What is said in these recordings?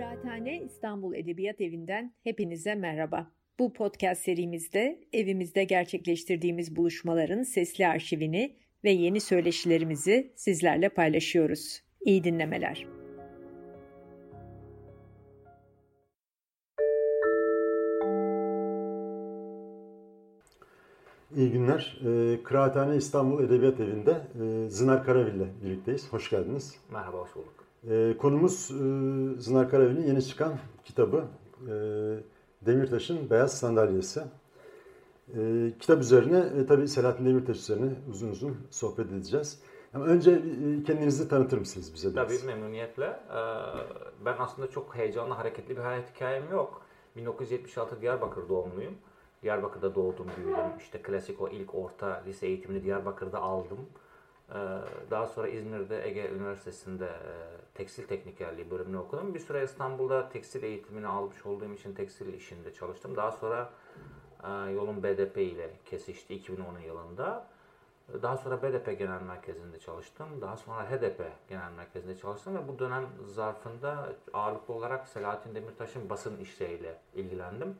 Kıraathane İstanbul Edebiyat Evi'nden hepinize merhaba. Bu podcast serimizde evimizde gerçekleştirdiğimiz buluşmaların sesli arşivini ve yeni söyleşilerimizi sizlerle paylaşıyoruz. İyi dinlemeler. İyi günler. E, Kıraathane İstanbul Edebiyat Evi'nde e, Zınar Karavil ile birlikteyiz. Hoş geldiniz. Merhaba, hoş bulduk. E, konumuz e, Zınar Karavil'in yeni çıkan kitabı e, Demirtaş'ın Beyaz Sandalyesi. E, kitap üzerine, e, tabii Selahattin Demirtaş üzerine uzun uzun sohbet edeceğiz. Ama önce e, kendinizi tanıtır mısınız bize? Biraz? Tabii memnuniyetle. Ee, ben aslında çok heyecanlı, hareketli bir hayat hikayem yok. 1976 Diyarbakır doğumluyum. Diyarbakır'da doğdum, büyüdüm. İşte klasik o ilk orta lise eğitimini Diyarbakır'da aldım. Ee, daha sonra İzmir'de Ege Üniversitesi'nde e, tekstil teknikerliği bölümünü okudum. Bir süre İstanbul'da tekstil eğitimini almış olduğum için tekstil işinde çalıştım. Daha sonra e, yolum BDP ile kesişti 2010 yılında. Daha sonra BDP Genel Merkezi'nde çalıştım. Daha sonra HDP Genel Merkezi'nde çalıştım ve bu dönem zarfında ağırlıklı olarak Selahattin Demirtaş'ın basın işleriyle ilgilendim.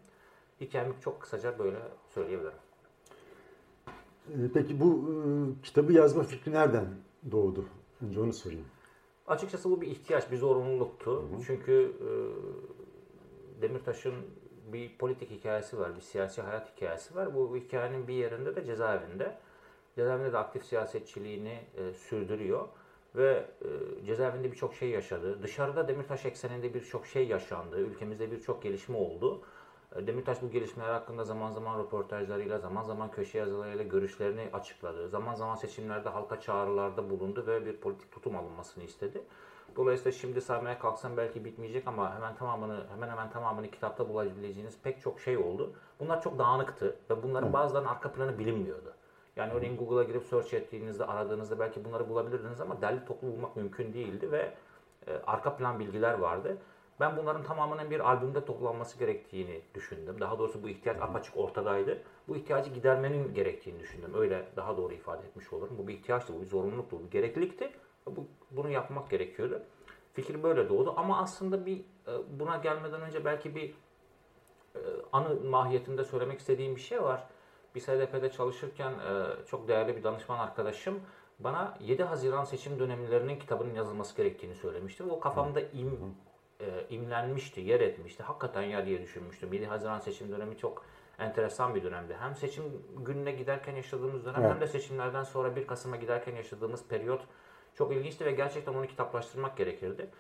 Hikayemi çok kısaca böyle söyleyebilirim. Ee, peki bu e, kitabı yazma fikri nereden doğdu? Önce onu sorayım. Açıkçası bu bir ihtiyaç, bir zorunluluktu. Hı hı. Çünkü e, Demirtaş'ın bir politik hikayesi var, bir siyasi hayat hikayesi var. Bu, bu hikayenin bir yerinde de cezaevinde. Cezaevinde de aktif siyasetçiliğini e, sürdürüyor ve e, cezaevinde birçok şey yaşadı. Dışarıda Demirtaş ekseninde birçok şey yaşandı. Ülkemizde birçok gelişme oldu. Demirtaş bu gelişmeler hakkında zaman zaman röportajlarıyla, zaman zaman köşe yazılarıyla görüşlerini açıkladı. Zaman zaman seçimlerde halka çağrılarda bulundu ve bir politik tutum alınmasını istedi. Dolayısıyla şimdi saymaya kalksam belki bitmeyecek ama hemen tamamını hemen hemen tamamını kitapta bulabileceğiniz pek çok şey oldu. Bunlar çok dağınıktı ve bunların bazılarının arka planı bilinmiyordu. Yani örneğin Google'a girip search ettiğinizde, aradığınızda belki bunları bulabilirdiniz ama derli toplu bulmak mümkün değildi ve e, arka plan bilgiler vardı. Ben bunların tamamının bir albümde toplanması gerektiğini düşündüm. Daha doğrusu bu ihtiyaç apaçık ortadaydı. Bu ihtiyacı gidermenin gerektiğini düşündüm. Öyle daha doğru ifade etmiş olurum. Bu bir ihtiyaçtı, bu bir zorunluluktu, bu bir gereklilikti. Bu, bunu yapmak gerekiyordu. Fikir böyle doğdu ama aslında bir e, buna gelmeden önce belki bir e, anı mahiyetinde söylemek istediğim bir şey var. Bir SDP'de çalışırken e, çok değerli bir danışman arkadaşım bana 7 Haziran seçim dönemlerinin kitabının yazılması gerektiğini söylemişti. O kafamda im e, imlenmişti, yer etmişti. Hakikaten ya diye düşünmüştüm. 7 Haziran seçim dönemi çok enteresan bir dönemdi. Hem seçim gününe giderken yaşadığımız dönem evet. hem de seçimlerden sonra 1 Kasım'a giderken yaşadığımız periyot çok ilginçti ve gerçekten onu kitaplaştırmak gerekirdi.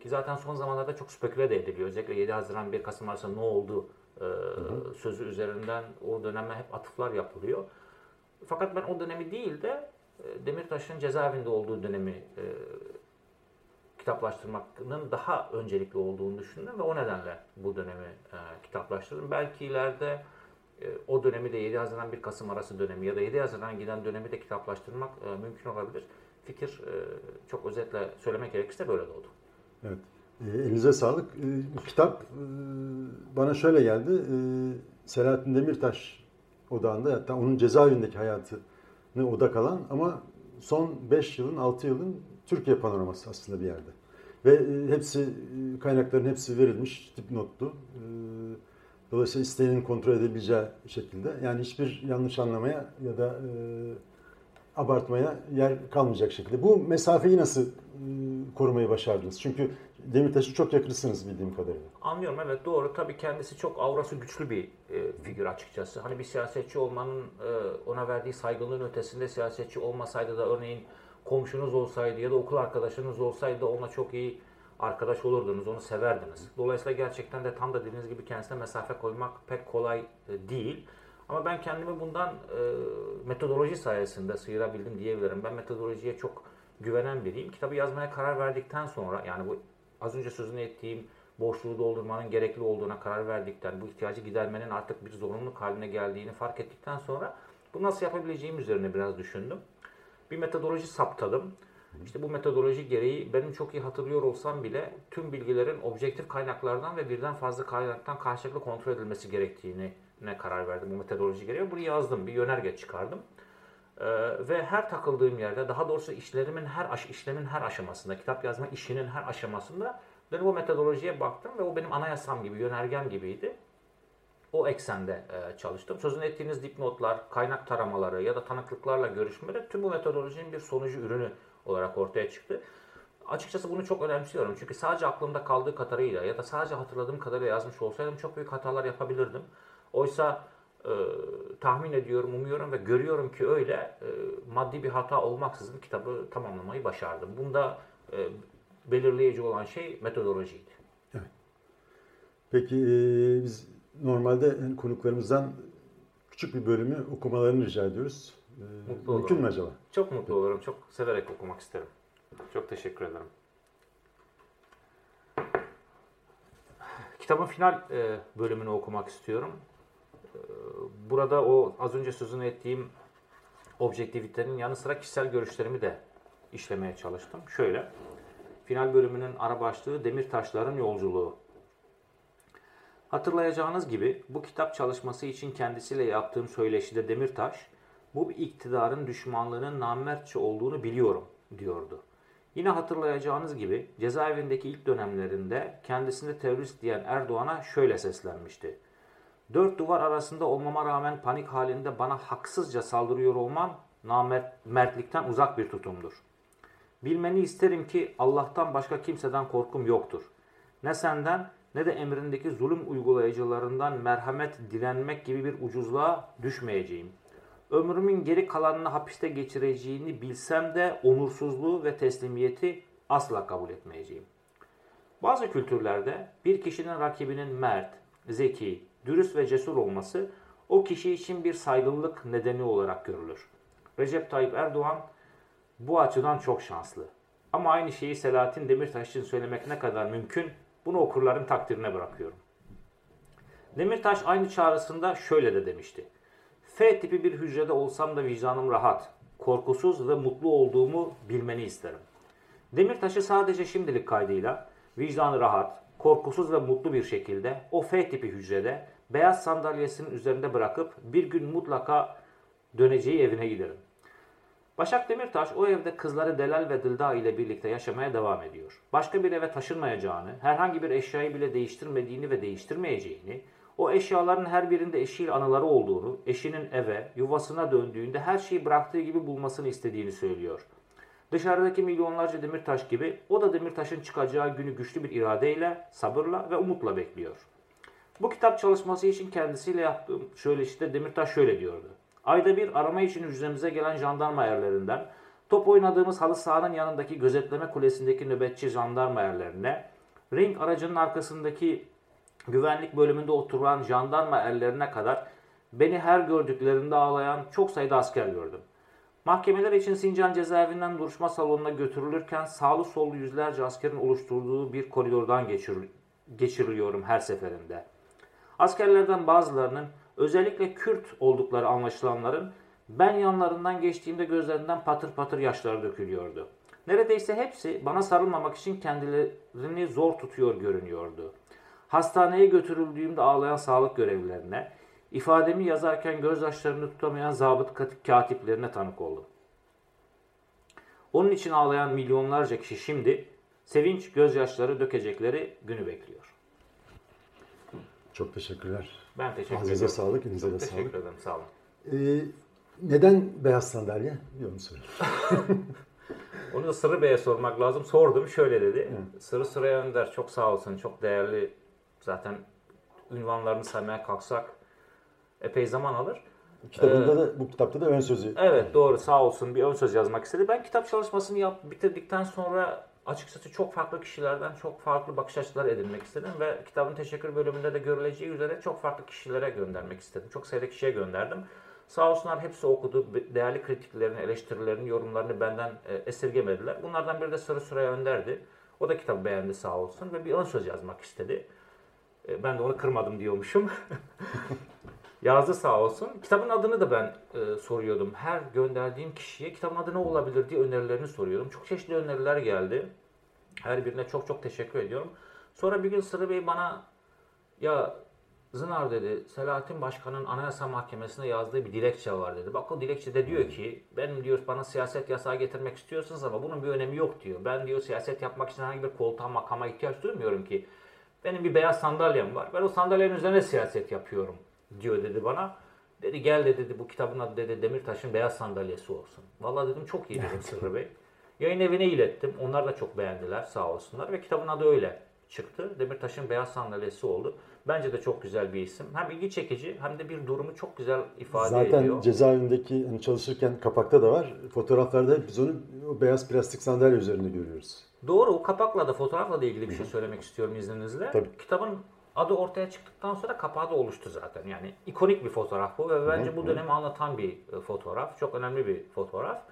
Ki zaten son zamanlarda çok speküle de ediliyor. Özellikle 7 Haziran 1 Kasım arasında ne oldu e, sözü üzerinden o döneme hep atıflar yapılıyor. Fakat ben o dönemi değil de e, Demirtaş'ın cezaevinde olduğu dönemi e, kitaplaştırmanın daha öncelikli olduğunu düşündüm ve o nedenle bu dönemi e, kitaplaştırdım. Belki ileride e, o dönemi de 7 Haziran 1 Kasım arası dönemi ya da 7 Haziran giden dönemi de kitaplaştırmak e, mümkün olabilir. Fikir e, çok özetle söylemek gerekirse böyle doğdu. Evet. E, elinize sağlık. E, kitap e, bana şöyle geldi. E, Selahattin Demirtaş odağında hatta onun cezaevindeki hayatını odak alan ama son 5 yılın 6 yılın Türkiye panoraması aslında bir yerde. Ve e, hepsi e, kaynakların hepsi verilmiş dipnotlu. E, dolayısıyla isteyenin kontrol edebileceği şekilde. Yani hiçbir yanlış anlamaya ya da abartmaya yer kalmayacak şekilde. Bu mesafeyi nasıl korumayı başardınız? Çünkü Demirtaş'ı çok yakınsınız bildiğim kadarıyla. Anlıyorum evet doğru. Tabii kendisi çok aurası güçlü bir e, figür açıkçası. Hani bir siyasetçi olmanın e, ona verdiği saygınlığın ötesinde siyasetçi olmasaydı da örneğin komşunuz olsaydı ya da okul arkadaşınız olsaydı ona çok iyi arkadaş olurdunuz, onu severdiniz. Dolayısıyla gerçekten de tam da dediğiniz gibi kendisine mesafe koymak pek kolay e, değil. Ama ben kendimi bundan e, metodoloji sayesinde sıyırabildim diyebilirim. Ben metodolojiye çok güvenen biriyim. Kitabı yazmaya karar verdikten sonra yani bu az önce sözünü ettiğim boşluğu doldurmanın gerekli olduğuna karar verdikten, bu ihtiyacı gidermenin artık bir zorunluluk haline geldiğini fark ettikten sonra bu nasıl yapabileceğim üzerine biraz düşündüm bir metodoloji saptadım. İşte bu metodoloji gereği benim çok iyi hatırlıyor olsam bile tüm bilgilerin objektif kaynaklardan ve birden fazla kaynaktan karşılıklı kontrol edilmesi gerektiğini ne karar verdim bu metodoloji gereği. Bunu yazdım, bir yönerge çıkardım. Ee, ve her takıldığım yerde, daha doğrusu işlerimin her aş işlemin her aşamasında, kitap yazma işinin her aşamasında Dedim bu metodolojiye baktım ve o benim anayasam gibi, yönergem gibiydi. O eksende e, çalıştım. Sözünü ettiğiniz dipnotlar, kaynak taramaları ya da tanıklıklarla görüşmeler tüm bu metodolojinin bir sonucu, ürünü olarak ortaya çıktı. Açıkçası bunu çok önemsiyorum. Çünkü sadece aklımda kaldığı kadarıyla ya da sadece hatırladığım kadarıyla yazmış olsaydım çok büyük hatalar yapabilirdim. Oysa e, tahmin ediyorum, umuyorum ve görüyorum ki öyle e, maddi bir hata olmaksızın kitabı tamamlamayı başardım. Bunda e, belirleyici olan şey metodolojiydi. Evet. Peki e, biz normalde yani konuklarımızdan küçük bir bölümü okumalarını rica ediyoruz. E, Mutlu mümkün olurum. mü acaba? Çok mutlu olurum. Çok severek okumak isterim. Çok teşekkür ederim. Kitabın final e, bölümünü okumak istiyorum. E, burada o az önce sözünü ettiğim objektivitenin yanı sıra kişisel görüşlerimi de işlemeye çalıştım. Şöyle, final bölümünün ara başlığı Demirtaşların Yolculuğu. Hatırlayacağınız gibi bu kitap çalışması için kendisiyle yaptığım söyleşide Demirtaş, bu iktidarın düşmanlığının namertçe olduğunu biliyorum diyordu. Yine hatırlayacağınız gibi cezaevindeki ilk dönemlerinde kendisini terörist diyen Erdoğan'a şöyle seslenmişti. Dört duvar arasında olmama rağmen panik halinde bana haksızca saldırıyor olman namertlikten uzak bir tutumdur. Bilmeni isterim ki Allah'tan başka kimseden korkum yoktur. Ne senden ne de emrindeki zulüm uygulayıcılarından merhamet dilenmek gibi bir ucuzluğa düşmeyeceğim. Ömrümün geri kalanını hapiste geçireceğini bilsem de onursuzluğu ve teslimiyeti asla kabul etmeyeceğim. Bazı kültürlerde bir kişinin rakibinin mert, zeki, dürüst ve cesur olması o kişi için bir saygınlık nedeni olarak görülür. Recep Tayyip Erdoğan bu açıdan çok şanslı. Ama aynı şeyi Selahattin Demirtaş için söylemek ne kadar mümkün bunu okurların takdirine bırakıyorum. Demirtaş aynı çağrısında şöyle de demişti. F tipi bir hücrede olsam da vicdanım rahat, korkusuz ve mutlu olduğumu bilmeni isterim. Demirtaş'ı sadece şimdilik kaydıyla vicdanı rahat, korkusuz ve mutlu bir şekilde o F tipi hücrede beyaz sandalyesinin üzerinde bırakıp bir gün mutlaka döneceği evine giderim. Başak Demirtaş o evde kızları Delal ve Dılda ile birlikte yaşamaya devam ediyor. Başka bir eve taşınmayacağını, herhangi bir eşyayı bile değiştirmediğini ve değiştirmeyeceğini, o eşyaların her birinde eşiyle anıları olduğunu, eşinin eve, yuvasına döndüğünde her şeyi bıraktığı gibi bulmasını istediğini söylüyor. Dışarıdaki milyonlarca Demirtaş gibi o da Demirtaş'ın çıkacağı günü güçlü bir iradeyle, sabırla ve umutla bekliyor. Bu kitap çalışması için kendisiyle yaptığım söyleşide Demirtaş şöyle diyordu. Ayda bir arama için hücremize gelen jandarma erlerinden, top oynadığımız halı sahanın yanındaki gözetleme kulesindeki nöbetçi jandarma erlerine, ring aracının arkasındaki güvenlik bölümünde oturan jandarma erlerine kadar beni her gördüklerinde ağlayan çok sayıda asker gördüm. Mahkemeler için Sincan cezaevinden duruşma salonuna götürülürken sağlı sollu yüzlerce askerin oluşturduğu bir koridordan geçir, geçiriliyorum her seferinde. Askerlerden bazılarının özellikle Kürt oldukları anlaşılanların ben yanlarından geçtiğimde gözlerinden patır patır yaşlar dökülüyordu. Neredeyse hepsi bana sarılmamak için kendilerini zor tutuyor görünüyordu. Hastaneye götürüldüğümde ağlayan sağlık görevlilerine, ifademi yazarken gözyaşlarını tutamayan zabıt katiplerine tanık oldum. Onun için ağlayan milyonlarca kişi şimdi sevinç gözyaşları dökecekleri günü bekliyor. Çok teşekkürler. Ben teşekkür Ağzınıza ederim. sağlık, elinize de Teşekkür sağlık. ederim. Sağ olun. Ee, neden beyaz sandalye? Onu söyle. Onu da Sırrı Bey'e sormak lazım. Sordum. Şöyle dedi. Sırrı Sıraya Önder çok sağ olsun. Çok değerli. Zaten ünvanlarını saymaya kalksak epey zaman alır. Kitabında da, bu kitapta da ön sözü. Evet doğru sağ olsun bir ön söz yazmak istedi. Ben kitap çalışmasını yap, bitirdikten sonra açıkçası çok farklı kişilerden çok farklı bakış açıları edinmek istedim ve kitabın teşekkür bölümünde de görüleceği üzere çok farklı kişilere göndermek istedim. Çok sayıda kişiye gönderdim. Sağ olsunlar hepsi okudu. Değerli kritiklerini, eleştirilerini, yorumlarını benden e, esirgemediler. Bunlardan biri de Sarı Süreyya Önder'di. O da kitabı beğendi sağ olsun ve bir ön söz yazmak istedi. E, ben de onu kırmadım diyormuşum. Yazdı sağ olsun. Kitabın adını da ben e, soruyordum. Her gönderdiğim kişiye kitabın adı ne olabilir diye önerilerini soruyordum. Çok çeşitli öneriler geldi. Her birine çok çok teşekkür ediyorum. Sonra bir gün Sırrı Bey bana ya Zınar dedi Selahattin Başkan'ın Anayasa Mahkemesi'ne yazdığı bir dilekçe var dedi. Bak o dilekçede diyor ki benim diyor bana siyaset yasağı getirmek istiyorsunuz ama bunun bir önemi yok diyor. Ben diyor siyaset yapmak için herhangi bir koltuğa makama ihtiyaç duymuyorum ki. Benim bir beyaz sandalyem var. Ben o sandalyenin üzerine siyaset yapıyorum diyor dedi bana. Dedi gel de dedi bu kitabın adı dedi Demirtaş'ın beyaz sandalyesi olsun. Vallahi dedim çok iyi dedim Sırrı Bey. Yayın evine ilettim. Onlar da çok beğendiler sağ olsunlar ve kitabın adı öyle çıktı. Demirtaş'ın beyaz sandalyesi oldu. Bence de çok güzel bir isim. Hem ilgi çekici hem de bir durumu çok güzel ifade Zaten ediyor. cezaevindeki hani çalışırken kapakta da var. Fotoğraflarda hep biz onu o beyaz plastik sandalye üzerinde görüyoruz. Doğru o kapakla da fotoğrafla da ilgili bir şey söylemek istiyorum izninizle. Tabii. Kitabın adı ortaya çıktıktan sonra kapağı da oluştu zaten. Yani ikonik bir fotoğraf bu ve bence bu dönemi anlatan bir e, fotoğraf. Çok önemli bir fotoğraf.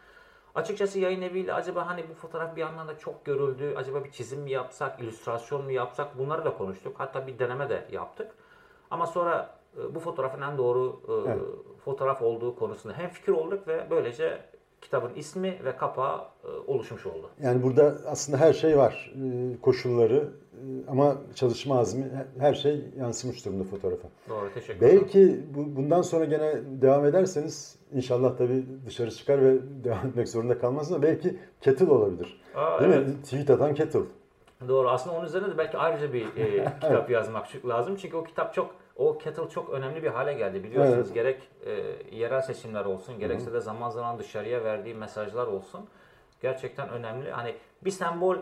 Açıkçası yayın eviyle acaba hani bu fotoğraf bir yandan da çok görüldü. Acaba bir çizim mi yapsak, illüstrasyon mu yapsak bunları da konuştuk. Hatta bir deneme de yaptık. Ama sonra e, bu fotoğrafın en doğru e, Evet. fotoğraf olduğu konusunda hem fikir olduk ve böylece kitabın ismi ve kapağı oluşmuş oldu. Yani burada aslında her şey var. Koşulları ama çalışma azmi he- her şey yansımış durumda fotoğrafa. Doğru teşekkür ederim. Belki bu, bundan sonra gene devam ederseniz inşallah tabii dışarı çıkar ve devam etmek zorunda kalmazsınız ama belki kettle olabilir. Aa, Değil evet. mi? Tweet atan kettle. Doğru. Aslında onun üzerine de belki ayrıca bir e, kitap yazmak lazım. Çünkü o kitap çok, o kettle çok önemli bir hale geldi. Biliyorsunuz Evet. gerek e, yerel seçimler olsun, gerekse de zaman zaman dışarıya verdiği mesajlar olsun. Gerçekten önemli. Hani bir sembol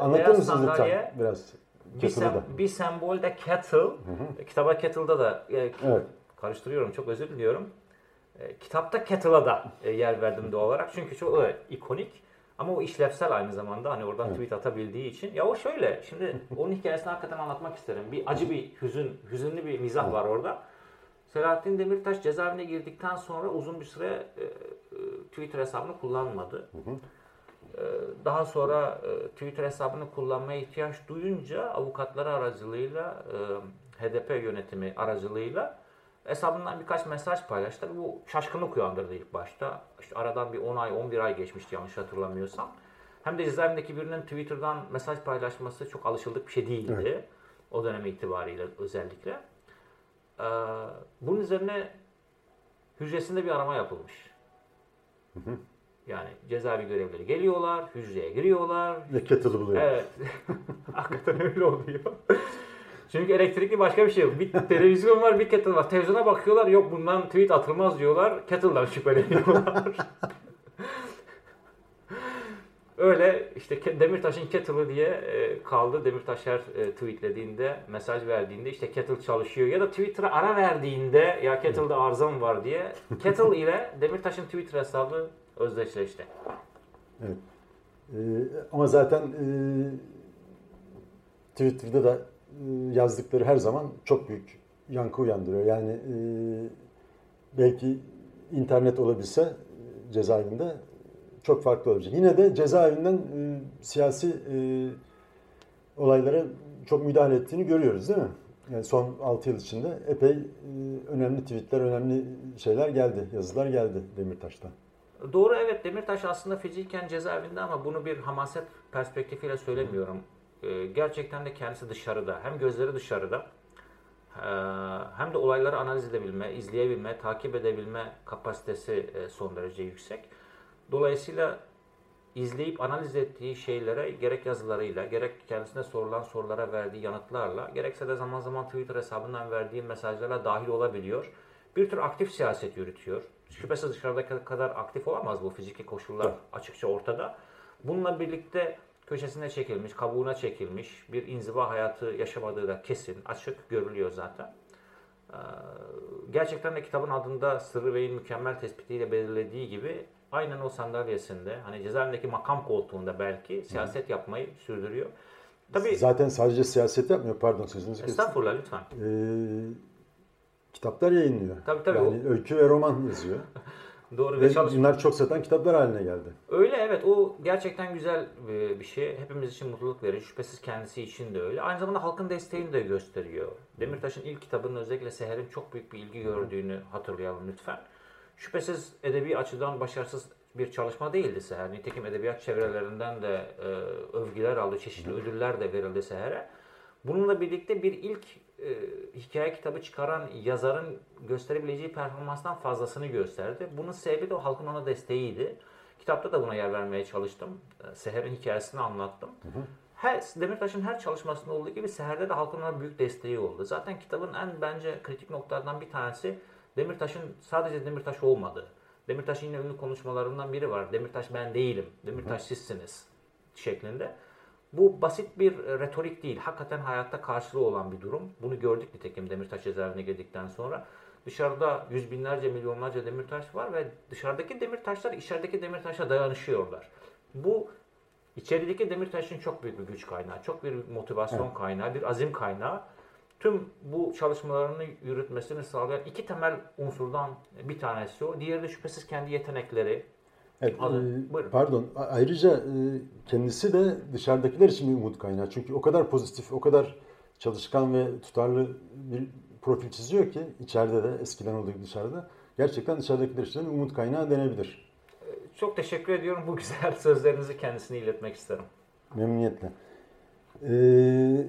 Anlatır beyaz mısınız sandalye, biraz? bir, sem, bir sembol de kettle. E, Kitaba kettle'da da e, Evet. karıştırıyorum çok özür diliyorum. E, kitapta kettle'a da e, yer verdim doğal olarak. Çünkü çok e, ikonik. Ama o işlevsel aynı zamanda hani oradan tweet atabildiği için. Ya o şöyle şimdi onun hikayesini hakikaten anlatmak isterim. Bir acı bir hüzün, hüzünlü bir mizah var orada. Selahattin Demirtaş cezaevine girdikten sonra uzun bir süre e, e, Twitter hesabını kullanmadı. E, Daha sonra e, Twitter hesabını kullanmaya ihtiyaç duyunca avukatları aracılığıyla e, HDP yönetimi aracılığıyla hesabından birkaç mesaj paylaştı. Bu şaşkınlık uyandırdı ilk başta. İşte aradan bir 10 ay 11 ay geçmişti yanlış hatırlamıyorsam. Hem de cezaevindeki birinin Twitter'dan mesaj paylaşması çok alışıldık bir şey değildi. O dönem itibariyle özellikle. Ee, bunun üzerine hücresinde bir arama yapılmış. Yani cezaevi görevlileri geliyorlar, hücreye giriyorlar. Ve kettle'ı buluyor. Evet. Hakikaten öyle oluyor. Çünkü elektrikli başka bir şey yok. Bir televizyon var, bir kettle var. Televizyona bakıyorlar, yok bundan tweet atılmaz diyorlar. Kettle'dan şüpheleniyorlar. Öyle işte Demirtaş'ın kettle'ı diye e, kaldı. Demirtaş her e, tweetlediğinde, mesaj verdiğinde işte kettle çalışıyor ya da Twitter'a ara verdiğinde ya kettle'da arızam var diye kettle ile Demirtaş'ın Twitter hesabı özdeşleşti. Evet. Ee, ama zaten e, Twitter'da da e, yazdıkları her zaman çok büyük yankı uyandırıyor. Yani e, belki internet olabilse e, cezaevinde çok farklı olacak. Yine de cezaevinden e, siyasi e, olaylara çok müdahale ettiğini görüyoruz değil mi? Yani son 6 yıl içinde epey e, önemli tweetler, önemli şeyler geldi, yazılar geldi Demirtaş'tan. Doğru evet Demirtaş aslında fiziken cezaevinde ama bunu bir hamaset perspektifiyle söylemiyorum. Ee, gerçekten de kendisi dışarıda. Hem gözleri dışarıda ee, hem de olayları analiz edebilme, izleyebilme, takip edebilme kapasitesi e, son derece yüksek. Dolayısıyla izleyip analiz ettiği şeylere gerek yazılarıyla, gerek kendisine sorulan sorulara verdiği yanıtlarla, gerekse de zaman zaman Twitter hesabından verdiği mesajlarla dahil olabiliyor. Bir tür aktif siyaset yürütüyor. Şüphesiz dışarıdaki kadar aktif olamaz bu fiziki koşullar Evet. açıkça ortada. Bununla birlikte köşesine çekilmiş, kabuğuna çekilmiş bir inziva hayatı yaşamadığı da kesin, açık görülüyor zaten. Ee, Gerçekten de kitabın adında Sırrı Bey'in mükemmel tespitiyle belirlediği gibi aynen o sandalyesinde hani cezaevindeki makam koltuğunda belki siyaset yapmayı sürdürüyor. Tabii Zaten sadece siyaset yapmıyor, pardon sözünüzü kestim. estağfurullah lütfen. Ee, kitaplar yayınlıyor. Tabii, tabii. Yani öykü ve roman yazıyor. Doğru ve ve çalış- bunlar çok satan kitaplar haline geldi. Öyle evet o gerçekten güzel e, bir şey. Hepimiz için mutluluk verici. Şüphesiz kendisi için de öyle. Aynı zamanda halkın desteğini de gösteriyor. Demirtaş'ın ilk kitabının özellikle Seher'in çok büyük bir ilgi gördüğünü hatırlayalım lütfen. Şüphesiz edebi açıdan başarısız bir çalışma değildi Seher. Nitekim edebiyat çevrelerinden de e, övgüler aldı. Çeşitli ödüller de verildi Seher'e. Bununla birlikte bir ilk e, hikaye kitabı çıkaran yazarın gösterebileceği performanstan fazlasını gösterdi. Bunun sebebi de o halkın ona desteğiydi. Kitapta da buna yer vermeye çalıştım. E, Seher'in hikayesini anlattım. Hı hı. Her, Demirtaş'ın her çalışmasında olduğu gibi Seher'de de halkın ona büyük desteği oldu. Zaten kitabın en bence kritik noktalardan bir tanesi Demirtaş'ın sadece Demirtaş olmadığı. Demirtaş'ın yine ünlü konuşmalarından biri var. Demirtaş ben değilim, Demirtaş sizsiniz şeklinde. Bu basit bir retorik değil. Hakikaten hayatta karşılığı olan bir durum. Bunu gördük nitekim Demirtaş cezaevine girdikten sonra. Dışarıda yüz binlerce, milyonlarca demirtaş var ve dışarıdaki demirtaşlar içerideki demirtaşa dayanışıyorlar. Bu içerideki demirtaşın çok büyük bir güç kaynağı, çok bir motivasyon evet. kaynağı, bir azim kaynağı. Tüm bu çalışmalarını yürütmesini sağlayan iki temel unsurdan bir tanesi o. Diğeri de şüphesiz kendi yetenekleri, Evet, e, pardon. Ayrıca e, kendisi de dışarıdakiler için bir umut kaynağı. Çünkü o kadar pozitif, o kadar çalışkan ve tutarlı bir profil çiziyor ki içeride de eskiden olduğu dışarıda. Gerçekten dışarıdakiler için umut kaynağı denebilir. Çok teşekkür ediyorum. Bu güzel sözlerinizi kendisine iletmek isterim. Memnuniyetle. Ee,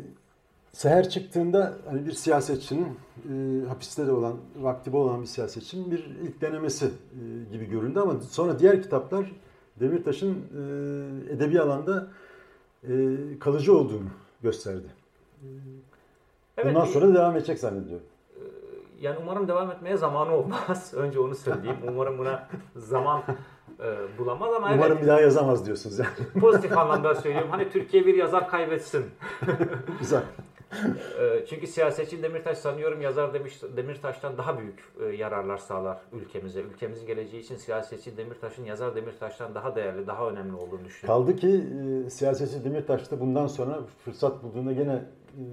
Seher çıktığında hani bir siyasetçinin e, hapiste de olan, vakti olan bir siyasetçinin bir ilk denemesi e, gibi göründü ama sonra diğer kitaplar Demirtaş'ın e, edebi alanda e, kalıcı olduğunu gösterdi. Evet, Bundan sonra devam edecek zannediyorum. E, yani umarım devam etmeye zamanı olmaz. Önce onu söyleyeyim. Umarım buna zaman e, bulamaz ama Umarım evet, bir daha yazamaz diyorsunuz yani. Pozitif anlamda söylüyorum. Hani Türkiye bir yazar kaybetsin. Güzel. Ee, çünkü siyasetçi Demirtaş sanıyorum yazar demiş, Demirtaş'tan daha büyük e, yararlar sağlar ülkemize. Ülkemizin geleceği için siyasetçi Demirtaş'ın yazar Demirtaş'tan daha değerli, daha önemli olduğunu düşünüyorum. Kaldı ki e, siyasetçi Demirtaş da bundan sonra fırsat bulduğunda gene e,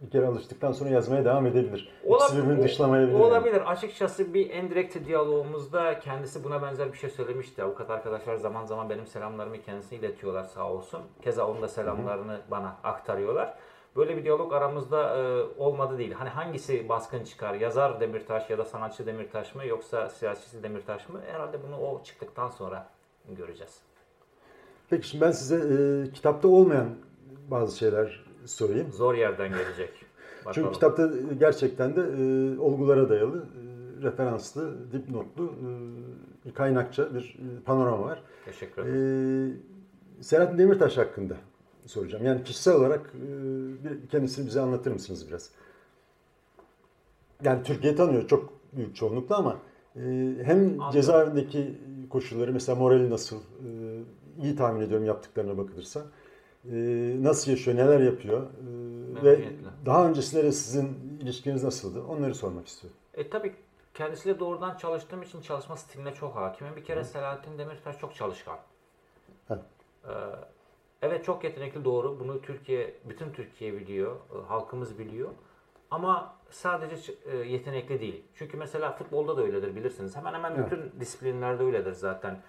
bir kere alıştıktan sonra yazmaya devam edebilir. Olabilir. birbirini dışlamayabilir. Olabilir. Yani. Açıkçası bir endirekt diyalogumuzda kendisi buna benzer bir şey söylemişti. Avukat arkadaşlar zaman zaman benim selamlarımı kendisine iletiyorlar sağ olsun. Keza onun da selamlarını Hı-hı. bana aktarıyorlar. Böyle bir diyalog aramızda e, olmadı değil. Hani hangisi baskın çıkar? Yazar Demirtaş ya da sanatçı Demirtaş mı yoksa siyasetçi Demirtaş mı? Herhalde bunu o çıktıktan sonra göreceğiz. Peki şimdi ben size e, kitapta olmayan bazı şeyler sorayım. Zor yerden gelecek. Çünkü kitapta gerçekten de e, olgulara dayalı, e, referanslı, dipnotlu, e, kaynakça bir e, panorama var. Teşekkür ederim. E, Selahattin Demirtaş hakkında soracağım. Yani kişisel olarak e, kendisini bize anlatır mısınız biraz? Yani Türkiye tanıyor çok büyük çoğunlukla ama e, hem Anladım. cezaevindeki koşulları mesela morali nasıl e, iyi tahmin ediyorum yaptıklarına bakılırsa. Nasıl yaşıyor, neler yapıyor ve daha öncesinde sizin ilişkiniz nasıldı? Onları sormak istiyorum. E tabii kendisiyle doğrudan çalıştığım için çalışma stiline çok hakimim. Bir kere Hı. Selahattin Demirtaş çok çalışkan. Hı. Ee, Evet çok yetenekli doğru. Bunu Türkiye, bütün Türkiye biliyor. E, halkımız biliyor. Ama sadece e, yetenekli değil. Çünkü mesela futbolda da öyledir bilirsiniz. Hemen hemen evet. bütün disiplinlerde öyledir zaten.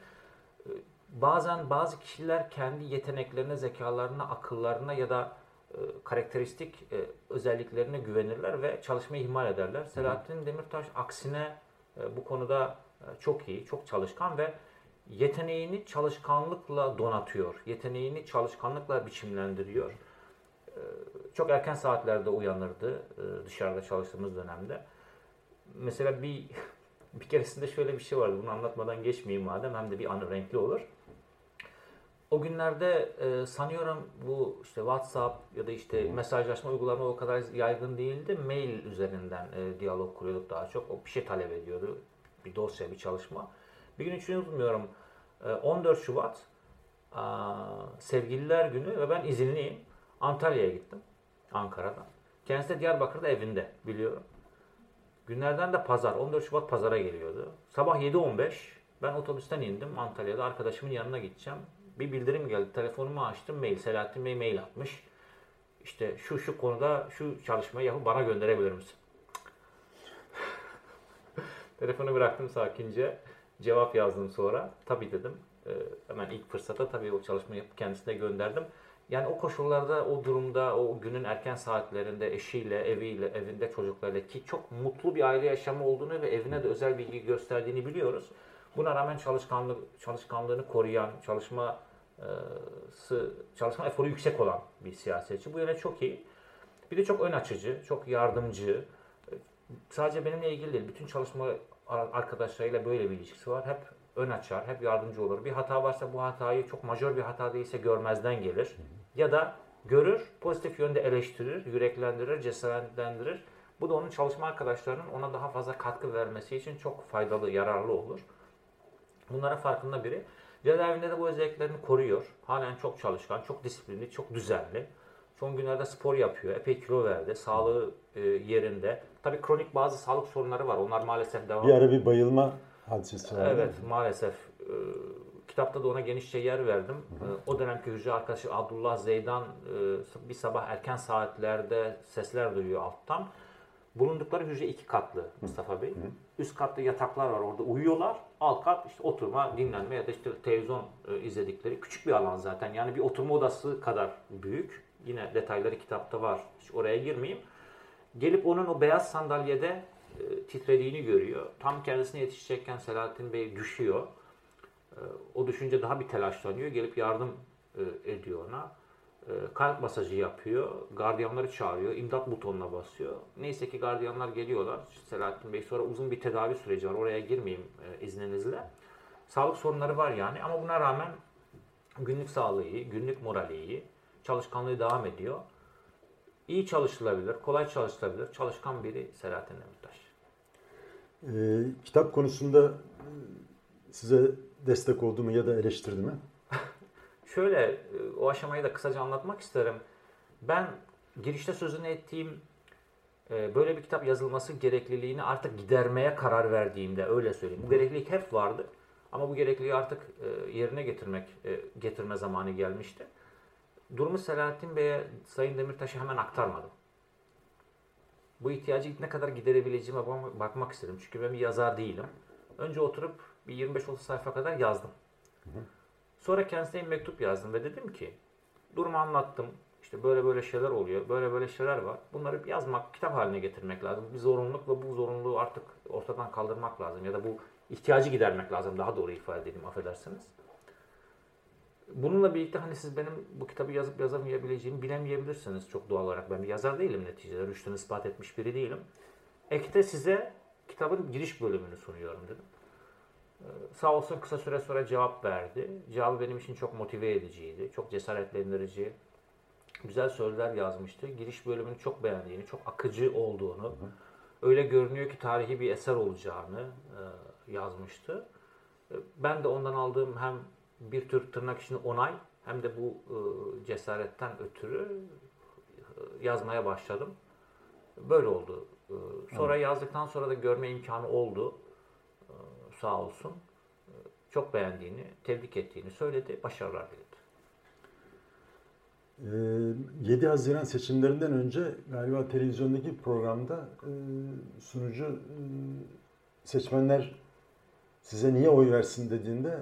E, bazen bazı kişiler kendi yeteneklerine, zekalarına, akıllarına ya da karakteristik özelliklerine güvenirler ve çalışmayı ihmal ederler. Selahattin Demirtaş aksine bu konuda çok iyi, çok çalışkan ve yeteneğini çalışkanlıkla donatıyor. Yeteneğini çalışkanlıkla biçimlendiriyor. Ee, çok erken saatlerde uyanırdı e, dışarıda çalıştığımız dönemde. Mesela bir bir keresinde şöyle bir şey vardı. Bunu anlatmadan geçmeyeyim madem hem de bir anı renkli olur. O günlerde e, sanıyorum bu işte WhatsApp ya da işte mesajlaşma uygulama o kadar yaygın değildi. Mail üzerinden e, diyalog kuruyorduk daha çok. O bir şey talep ediyordu. Bir dosya, bir çalışma. Bir gün hiç unutmuyorum. 14 ee, Şubat Sevgililer Günü ve ben izinliyim. Antalya'ya gittim. Ankara'dan. Kendisi de Diyarbakır'da evinde biliyorum. Günlerden de pazar. 14 Şubat pazara geliyordu. Sabah 7.15 ben otobüsten indim Antalya'da. Arkadaşımın yanına gideceğim. Bir bildirim geldi. Telefonumu açtım. Mail. Selahattin Bey mail atmış. İşte şu şu konuda şu çalışmayı yapıp bana gönderebilir misin? Telefonu bıraktım sakince. Cevap yazdım sonra. Tabii dedim. E, hemen ilk fırsata tabii o çalışmayı yapıp kendisine gönderdim. Yani o koşullarda, o durumda, o günün erken saatlerinde eşiyle, eviyle, evinde çocuklarıyla ki çok mutlu bir aile yaşamı olduğunu ve evine de özel bilgi gösterdiğini biliyoruz. Buna rağmen çalışkanlık, çalışkanlığını koruyan, çalışması, çalışma eforu yüksek olan bir siyasetçi. Bu yöne çok iyi. Bir de çok ön açıcı, çok yardımcı. Sadece benimle ilgili değil, bütün çalışma arkadaşlarıyla böyle bir ilişkisi var. Hep ön açar, hep yardımcı olur. Bir hata varsa bu hatayı çok majör bir hata değilse görmezden gelir. Ya da görür, pozitif yönde eleştirir, yüreklendirir, cesaretlendirir. Bu da onun çalışma arkadaşlarının ona daha fazla katkı vermesi için çok faydalı, yararlı olur. Bunların farkında biri. Cezaevinde de bu özelliklerini koruyor. Halen çok çalışkan, çok disiplinli, çok düzenli. Son günlerde spor yapıyor, epey kilo verdi, sağlığı e, yerinde. Tabii kronik bazı sağlık sorunları var. Onlar maalesef devam Bir ara bir bayılma hadisesi var. Evet, maalesef. E, kitapta da ona genişçe yer verdim. Hı hı. E, o dönemki hücre arkadaşı Abdullah Zeydan e, bir sabah erken saatlerde sesler duyuyor alttan. Bulundukları hücre iki katlı Mustafa Bey. Hı. Üst katta yataklar var orada uyuyorlar. Alt kat işte oturma, dinlenme ya da işte televizyon e, izledikleri küçük bir alan zaten. Yani bir oturma odası kadar büyük. Yine detayları kitapta var. Hiç oraya girmeyeyim. Gelip onun o beyaz sandalyede e, titrediğini görüyor. Tam kendisine yetişecekken Selahattin Bey düşüyor. E, o düşünce daha bir telaşlanıyor. Gelip yardım e, ediyor ona. Kalp masajı yapıyor. Gardiyanları çağırıyor. imdat butonuna basıyor. Neyse ki gardiyanlar geliyorlar. Selahattin Bey sonra uzun bir tedavi süreci var. Oraya girmeyeyim izninizle. Sağlık sorunları var yani ama buna rağmen günlük sağlığı iyi, günlük morali iyi. Çalışkanlığı devam ediyor. İyi çalışılabilir, kolay çalışılabilir. Çalışkan biri Selahattin Demirtaş. Ee, kitap konusunda e, size destek oldu mu ya da eleştirdi mi? Şöyle, e, o aşamayı da kısaca anlatmak isterim. Ben girişte sözünü ettiğim e, böyle bir kitap yazılması gerekliliğini artık gidermeye karar verdiğimde öyle söyleyeyim. Bu gereklilik hep vardı. Ama bu gerekliliği artık yerine getirmek getirme zamanı gelmişti. Durumu Selahattin Bey'e Sayın Demirtaş'a hemen aktarmadım. Bu ihtiyacı ne kadar giderebileceğime bakmak istedim. Çünkü ben bir yazar değilim. Önce oturup bir 25-30 sayfa kadar yazdım. Sonra kendisine bir mektup yazdım ve dedim ki durumu anlattım. İşte böyle böyle şeyler oluyor. Böyle böyle şeyler var. Bunları yazmak, kitap haline getirmek lazım. Bir zorunluluk ve bu zorunluluğu artık ortadan kaldırmak lazım. Ya da bu ihtiyacı gidermek lazım. Daha doğru ifade edeyim affedersiniz. Bununla birlikte hani siz benim bu kitabı yazıp yazamayabileceğimi bilemeyebilirsiniz çok doğal olarak. Ben bir yazar değilim neticede. Rüştünü ispat etmiş biri değilim. Ekte size kitabın giriş bölümünü sunuyorum dedim. Ee, sağ olsun kısa süre sonra cevap verdi. Cevabı benim için çok motive ediciydi. Çok cesaretlendirici. Güzel sözler yazmıştı. Giriş bölümünü çok beğendiğini, çok akıcı olduğunu, öyle görünüyor ki tarihi bir eser olacağını e, yazmıştı. E, ben de ondan aldığım hem bir tür tırnak içinde onay hem de bu e, cesaretten ötürü e, yazmaya başladım. Böyle oldu. E, sonra evet. yazdıktan sonra da görme imkanı oldu. E, sağ olsun. E, çok beğendiğini, tebrik ettiğini söyledi. Başarılar diledi. 7 Haziran seçimlerinden önce galiba televizyondaki programda e, sunucu e, seçmenler size niye oy versin dediğinde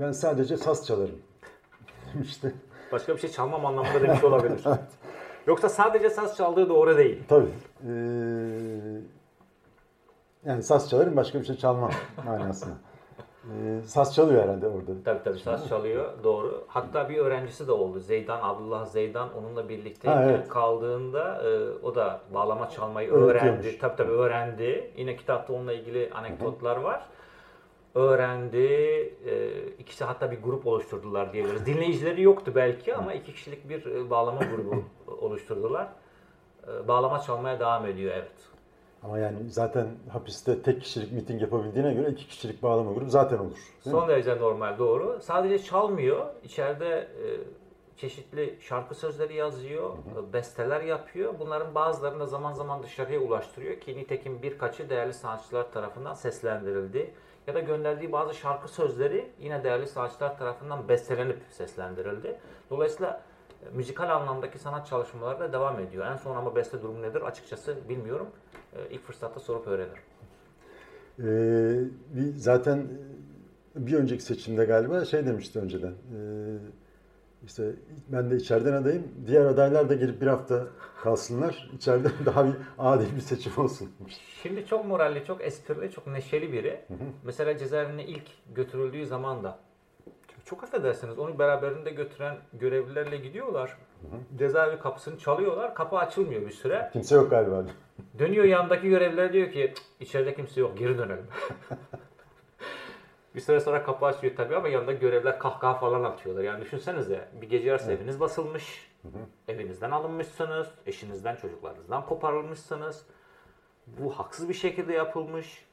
ben sadece saz çalarım demişti. Başka bir şey çalmam anlamında demiş olabilir. evet. Yoksa sadece saz çaldığı doğru değil. Tabii. Ee, yani saz çalarım başka bir şey çalmam manasında. Ee, saz çalıyor herhalde orada. Tabii tabii saz çalıyor doğru. Hatta bir öğrencisi de oldu. Zeydan, Abdullah Zeydan onunla birlikte ha, evet. kaldığında e, o da bağlama çalmayı öğrendi. Tabii tabii öğrendi. Yine kitapta onunla ilgili anekdotlar var öğrendi. E, ikisi hatta bir grup oluşturdular diyebiliriz. Dinleyicileri yoktu belki ama iki kişilik bir e, bağlama grubu oluşturdular. E, bağlama çalmaya devam ediyor evet. Ama yani zaten hapiste tek kişilik miting yapabildiğine göre iki kişilik bağlama grubu zaten olur. Son mi? derece normal doğru. Sadece çalmıyor. İçeride çeşitli şarkı sözleri yazıyor, hı hı. besteler yapıyor. Bunların bazılarını da zaman zaman dışarıya ulaştırıyor ki nitekim birkaçı değerli sanatçılar tarafından seslendirildi ya da gönderdiği bazı şarkı sözleri yine değerli sanatçılar tarafından bestelenip seslendirildi. Dolayısıyla e, müzikal anlamdaki sanat çalışmaları da devam ediyor. En son ama beste durumu nedir açıkçası bilmiyorum. E, ilk fırsatta sorup öğrenirim. Ee, zaten bir önceki seçimde galiba şey demişti önceden. Ee, işte ben de içeriden adayım. Diğer adaylar da gelip bir hafta kalsınlar. İçeride daha bir adil bir seçim olsun. Şimdi çok moralli, çok esprili, çok neşeli biri. Hı hı. Mesela cezaevine ilk götürüldüğü zaman da çok affedersiniz onu beraberinde götüren görevlilerle gidiyorlar. Cezaevi kapısını çalıyorlar. Kapı açılmıyor bir süre. Kimse yok galiba. Dönüyor yandaki görevliler diyor ki "Cık, içeride kimse yok geri dönelim. bir süre sonra kapı açıyor tabii ama yanında görevler kahkaha falan atıyorlar. Yani düşünsenize bir gece yarısı eviniz basılmış. Evinizden alınmışsınız. Eşinizden çocuklarınızdan koparılmışsınız. Bu haksız bir şekilde yapılmış.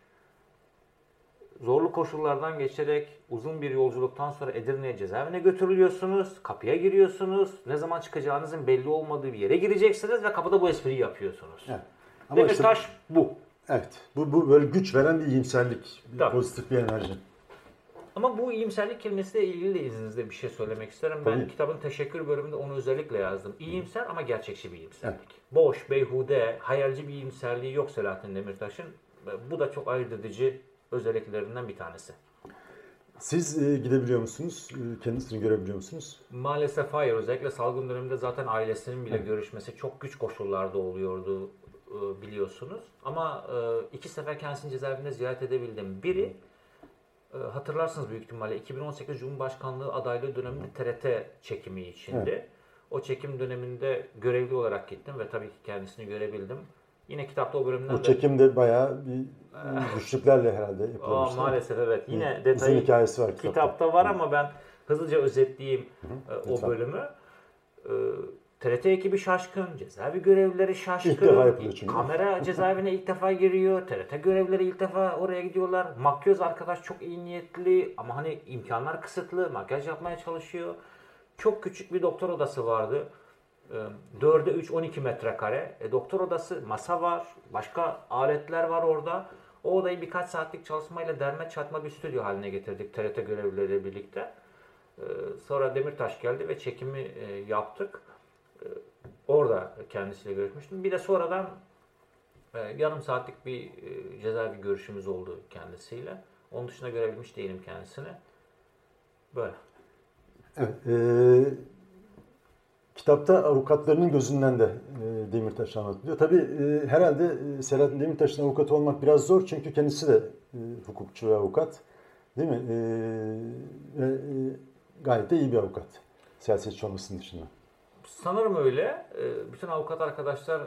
Zorlu koşullardan geçerek uzun bir yolculuktan sonra Edirne'ye cezaevine götürülüyorsunuz. Kapıya giriyorsunuz. Ne zaman çıkacağınızın belli olmadığı bir yere gireceksiniz ve kapıda bu espriyi yapıyorsunuz. Evet. Ama işte, Demirtaş bu. evet. Bu, bu böyle güç veren bir iyimserlik, bir pozitif bir enerji. Ama bu iyimserlik kelimesiyle ilgili de izninizle bir şey söylemek isterim. Ben Tabii. kitabın teşekkür bölümünde onu özellikle yazdım. İyimser ama gerçekçi bir iyimserlik. Boş, beyhude, hayalci bir iyimserliği yok Selahattin Demirtaş'ın. Bu da çok ayırt edici özelliklerinden bir tanesi. Siz e, gidebiliyor musunuz? E, kendisini görebiliyor musunuz? Maalesef hayır. Özellikle salgın döneminde zaten ailesinin bile görüşmesi çok güç koşullarda oluyordu e, biliyorsunuz. Ama e, iki sefer kendisini cezaevinde ziyaret edebildim. Biri hatırlarsınız büyük ihtimalle 2018 Cumhurbaşkanlığı adaylığı döneminde TRT çekimi içindi. O çekim döneminde görevli olarak gittim ve tabii ki kendisini görebildim. Yine kitapta o bölümden O de... çekimde bayağı bir güçlüklerle herhalde yapılmış. maalesef evet. Yine Uzun detayı hikayesi var kitapta. kitapta var ama ben hızlıca özetleyeyim e, o lütfen. bölümü. E, TRT ekibi şaşkın, cezaevi görevlileri şaşkın. İlk defa yapılıyor çünkü. Kamera cezaevine ilk defa giriyor. TRT görevlileri ilk defa oraya gidiyorlar. Makyöz arkadaş çok iyi niyetli ama hani imkanlar kısıtlı. Makyaj yapmaya çalışıyor. Çok küçük bir doktor odası vardı. E, 4'e 3 12 metrekare. E, doktor odası, masa var. Başka aletler var orada. O odayı birkaç saatlik çalışmayla derme çatma bir stüdyo haline getirdik TRT görevlileriyle birlikte. E, sonra Demirtaş geldi ve çekimi e, yaptık. E, orada kendisiyle görüşmüştüm. Bir de sonradan e, yarım saatlik bir e, cezaevi görüşümüz oldu kendisiyle. Onun dışında görebilmiş değilim kendisini. Böyle. Evet. e, kitapta avukatlarının gözünden de e, Demirtaş anlatılıyor. Tabii herhalde Selahattin Demirtaş'ın avukatı olmak biraz zor çünkü kendisi de hukukçu ve avukat. Değil mi? E, gayet de iyi bir avukat. Siyasetçi olmasının dışında. Sanırım öyle. Ee, Bütün avukat arkadaşlar e,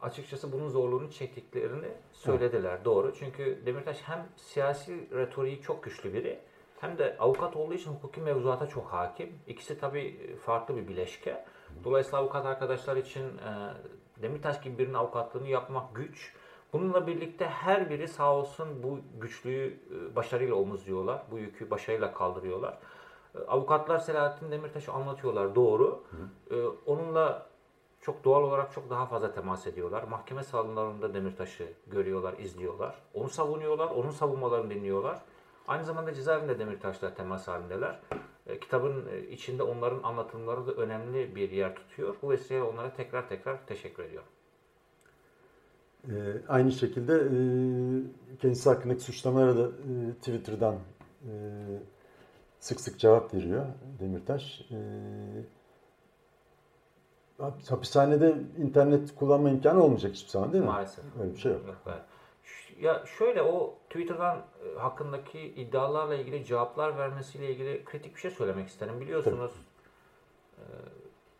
açıkçası bunun zorluğunu çektiklerini söylediler. Doğru. Çünkü Demirtaş hem siyasi retoriği çok güçlü biri hem de avukat olduğu için hukuki mevzuata çok hakim. İkisi tabii farklı bir bileşke. Dolayısıyla avukat arkadaşlar için e, Demirtaş gibi birinin avukatlığını yapmak güç. Bununla birlikte her biri sağ olsun bu güçlüğü e, başarıyla omuzluyorlar. Bu yükü başarıyla kaldırıyorlar. Avukatlar Selahattin Demirtaş'ı anlatıyorlar doğru. E, Onunla çok doğal olarak çok daha fazla temas ediyorlar. Mahkeme salonlarında Demirtaş'ı görüyorlar, izliyorlar. Onu savunuyorlar, onun savunmalarını dinliyorlar. Aynı zamanda cezaevinde Demirtaş'la temas halindeler. E, Kitabın e, içinde onların anlatımları da önemli bir yer tutuyor. Bu vesileyle onlara tekrar tekrar teşekkür ediyorum. E, aynı şekilde e, kendisi hakkındaki suçlamalara da e, Twitter'dan e, sık sık cevap veriyor Demirtaş. E, hapishanede internet kullanma imkanı olmayacak hiçbir zaman değil mi? Maalesef. Öyle bir şey yok. Evet. Ya şöyle o Twitter'dan e, hakkındaki iddialarla ilgili cevaplar vermesiyle ilgili kritik bir şey söylemek isterim. Biliyorsunuz e,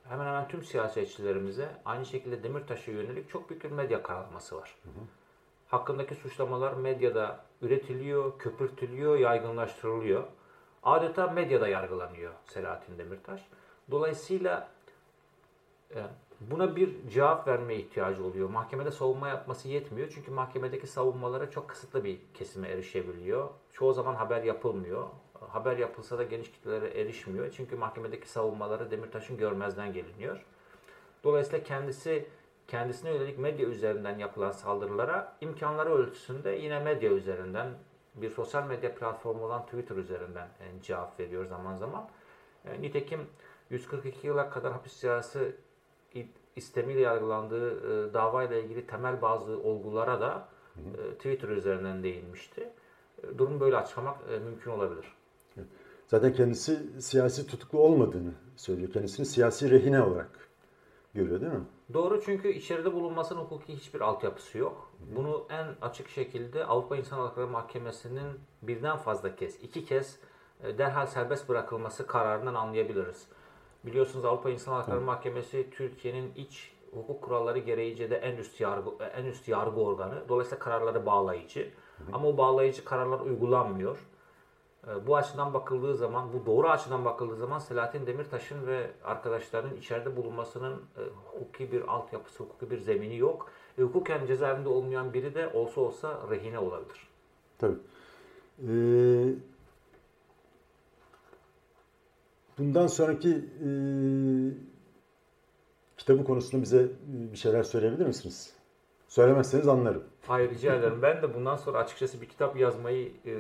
hemen hemen tüm siyasetçilerimize aynı şekilde Demirtaş'a yönelik çok büyük bir medya kararması var. Hakkındaki suçlamalar medyada üretiliyor, köpürtülüyor, yaygınlaştırılıyor. Adeta medyada yargılanıyor Selahattin Demirtaş. Dolayısıyla e, buna bir cevap vermeye ihtiyacı oluyor. Mahkemede savunma yapması yetmiyor. Çünkü mahkemedeki savunmalara çok kısıtlı bir kesime erişebiliyor. Çoğu zaman haber yapılmıyor. Haber yapılsa da geniş kitlelere erişmiyor. Çünkü mahkemedeki savunmaları Demirtaş'ın görmezden geliniyor. Dolayısıyla kendisi kendisine yönelik medya üzerinden yapılan saldırılara imkanları ölçüsünde yine medya üzerinden bir sosyal medya platformu olan Twitter üzerinden e, cevap veriyor zaman zaman. E, Nitekim 142 yıla kadar hapis cezası istemiyle yargılandığı e, davayla ilgili temel bazı olgulara da e, Twitter üzerinden değinmişti. E, Durum böyle açıklamak e, mümkün olabilir. Zaten kendisi siyasi tutuklu olmadığını söylüyor. Kendisini siyasi rehine olarak görüyor değil mi? Doğru çünkü içeride bulunmasının hukuki hiçbir altyapısı yok. Bunu en açık şekilde Avrupa İnsan Hakları Mahkemesi'nin birden fazla kez, iki kez e, derhal serbest bırakılması kararından anlayabiliriz. Biliyorsunuz Avrupa İnsan Hakları Mahkemesi Türkiye'nin iç hukuk kuralları gereğince de en üst yargı en üst yargı organı. Dolayısıyla kararları bağlayıcı. Ama o bağlayıcı kararlar uygulanmıyor. E, bu açıdan bakıldığı zaman, bu doğru açıdan bakıldığı zaman Selahattin Demirtaş'ın ve arkadaşlarının içeride bulunmasının e, hukuki bir altyapısı, hukuki bir zemini yok. E, hukuken cezaevinde olmayan biri de olsa olsa rehine olabilir. Tabii. Ee, bundan sonraki e, kitabı konusunda bize bir şeyler söyleyebilir misiniz? Söylemezseniz anlarım. Hayır rica ederim. Ben de bundan sonra açıkçası bir kitap yazmayı e,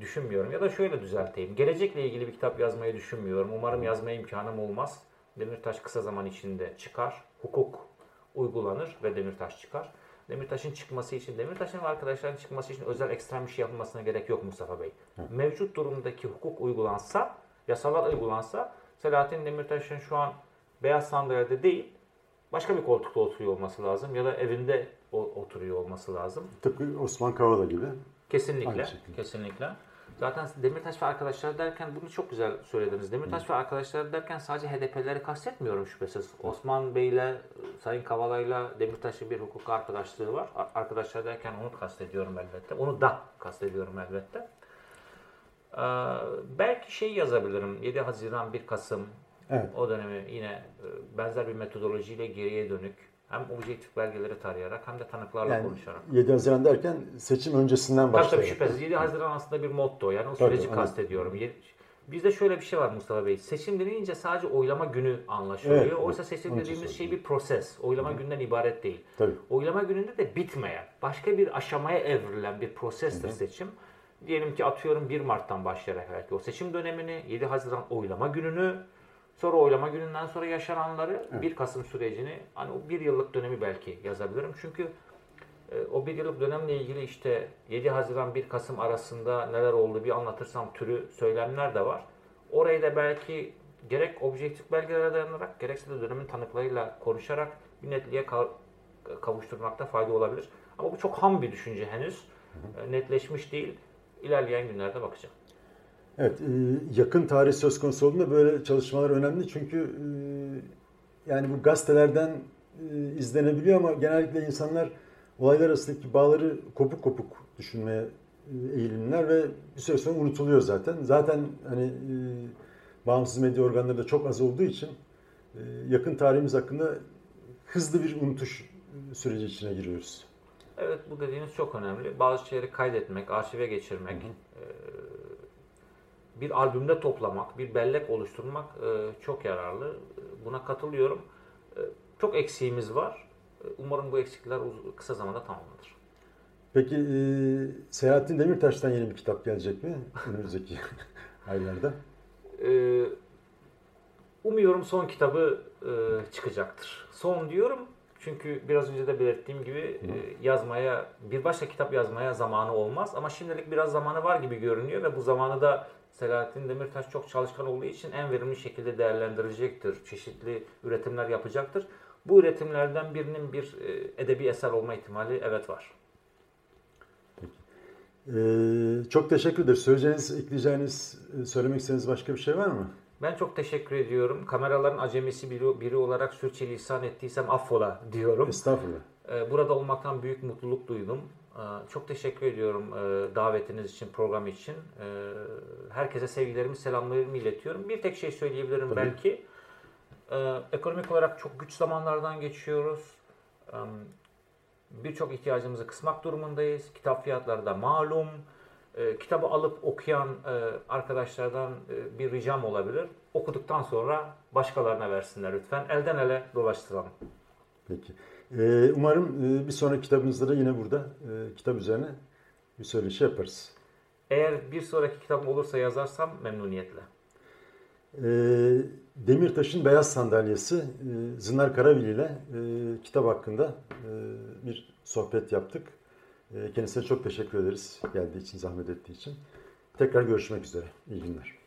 düşünmüyorum. Ya da şöyle düzelteyim. Gelecekle ilgili bir kitap yazmayı düşünmüyorum. Umarım yazmaya imkanım olmaz. Demirtaş kısa zaman içinde çıkar. Hukuk uygulanır ve Demirtaş çıkar. Demirtaş'ın çıkması için, Demirtaş'ın ve arkadaşların çıkması için özel ekstrem bir şey yapılmasına gerek yok Mustafa Bey. Hı. Mevcut durumdaki hukuk uygulansa, yasalar uygulansa Selahattin Demirtaş'ın şu an beyaz sandalyede değil, başka bir koltukta oturuyor olması lazım ya da evinde oturuyor olması lazım. Tıpkı Osman Kavala gibi. Kesinlikle. Kesinlikle. Zaten Demirtaş ve arkadaşlar derken bunu çok güzel söylediniz. Demirtaş Hı. ve arkadaşlar derken sadece HDP'leri kastetmiyorum şüphesiz. Hı. Osman Bey'le, Sayın Kavala'yla Demirtaş'ın bir hukuk arkadaşlığı var. Arkadaşlar derken onu kastediyorum elbette. Onu da kastediyorum elbette. Ee, belki şey yazabilirim. 7 Haziran 1 Kasım evet. o dönemi yine e, benzer bir metodolojiyle geriye dönük hem objektif belgeleri tarayarak hem de tanıklarla yani konuşarak. 7 Haziran derken seçim öncesinden. Tabii tabii şüphesiz. 7 Haziran aslında bir motto. Yani o süreci tabii, kastediyorum. Evet. Bizde şöyle bir şey var Mustafa Bey. Seçim denince sadece oylama günü anlaşılıyor. Evet, Oysa seçim dediğimiz şey bir proses. Oylama Hı. günden ibaret değil. Tabii. Oylama gününde de bitmeyen, başka bir aşamaya evrilen bir prosestir Hı. seçim. Diyelim ki atıyorum 1 Mart'tan başlayarak belki o seçim dönemini, 7 Haziran oylama gününü, Sonra oylama gününden sonra yaşananları evet. 1 Kasım sürecini hani o bir yıllık dönemi belki yazabilirim. Çünkü e, o bir yıllık dönemle ilgili işte 7 Haziran 1 Kasım arasında neler oldu bir anlatırsam türü söylemler de var. Orayı da belki gerek objektif belgelere dayanarak gerekse de dönemin tanıklarıyla konuşarak bir netliğe kavuşturmakta fayda olabilir. Ama bu çok ham bir düşünce henüz. Hı hı. E, netleşmiş değil. İlerleyen günlerde bakacağım. Evet, e, yakın tarih söz konusu olduğunda böyle çalışmalar önemli çünkü e, yani bu gazetelerden e, izlenebiliyor ama genellikle insanlar olaylar arasındaki bağları kopuk kopuk düşünmeye eğilimler ve bir süre sonra unutuluyor zaten. Zaten hani bağımsız medya organları da çok az olduğu için yakın tarihimiz hakkında hızlı bir unutuş süreci içine giriyoruz. Evet bu dediğiniz çok önemli. Bazı şeyleri kaydetmek, arşive geçirmek, hı hı bir albümde toplamak, bir bellek oluşturmak e, çok yararlı. Buna katılıyorum. E, çok eksiğimiz var. E, umarım bu eksikler kısa zamanda tamamlanır. Peki e, Selahattin Demirtaş'tan yeni bir kitap gelecek mi önümüzdeki aylarda? E, umuyorum son kitabı e, çıkacaktır. Son diyorum çünkü biraz önce de belirttiğim gibi e, yazmaya, bir başka kitap yazmaya zamanı olmaz. Ama şimdilik biraz zamanı var gibi görünüyor ve bu zamanı da Selahattin Demirtaş çok çalışkan olduğu için en verimli şekilde değerlendirecektir. Çeşitli üretimler yapacaktır. Bu üretimlerden birinin bir e, edebi eser olma ihtimali evet var. Ee, çok teşekkür ederiz. Söyleyeceğiniz, ekleyeceğiniz, e, söylemek istediğiniz başka bir şey var mı? Ben çok teşekkür ediyorum. Kameraların acemisi biri, biri olarak sürçülisan ettiysem affola diyorum. Estağfurullah. Ee, burada olmaktan büyük mutluluk duydum. Ee, çok teşekkür ediyorum e, davetiniz için, program için. Ee, herkese sevgilerimi, selamlarımı iletiyorum. Bir tek şey söyleyebilirim Tabii. belki. Ee, ekonomik olarak çok güç zamanlardan geçiyoruz. Birçok ihtiyacımızı kısmak durumundayız. Kitap fiyatları da malum. Kitabı alıp okuyan e, arkadaşlardan e, bir ricam olabilir. Okuduktan sonra başkalarına versinler lütfen. Elden ele dolaştıralım. Peki. Ee, umarım e, bir sonraki kitabımızda da yine burada e, kitap üzerine bir söyleşi yaparız. Eğer bir sonraki kitabım olursa yazarsam memnuniyetle. Ee, Demirtaş'ın Beyaz Sandalyesi e, Zınar Karavili ile kitap hakkında bir sohbet yaptık. Kendisine çok teşekkür ederiz geldiği için, zahmet ettiği için. Tekrar görüşmek üzere. İyi günler.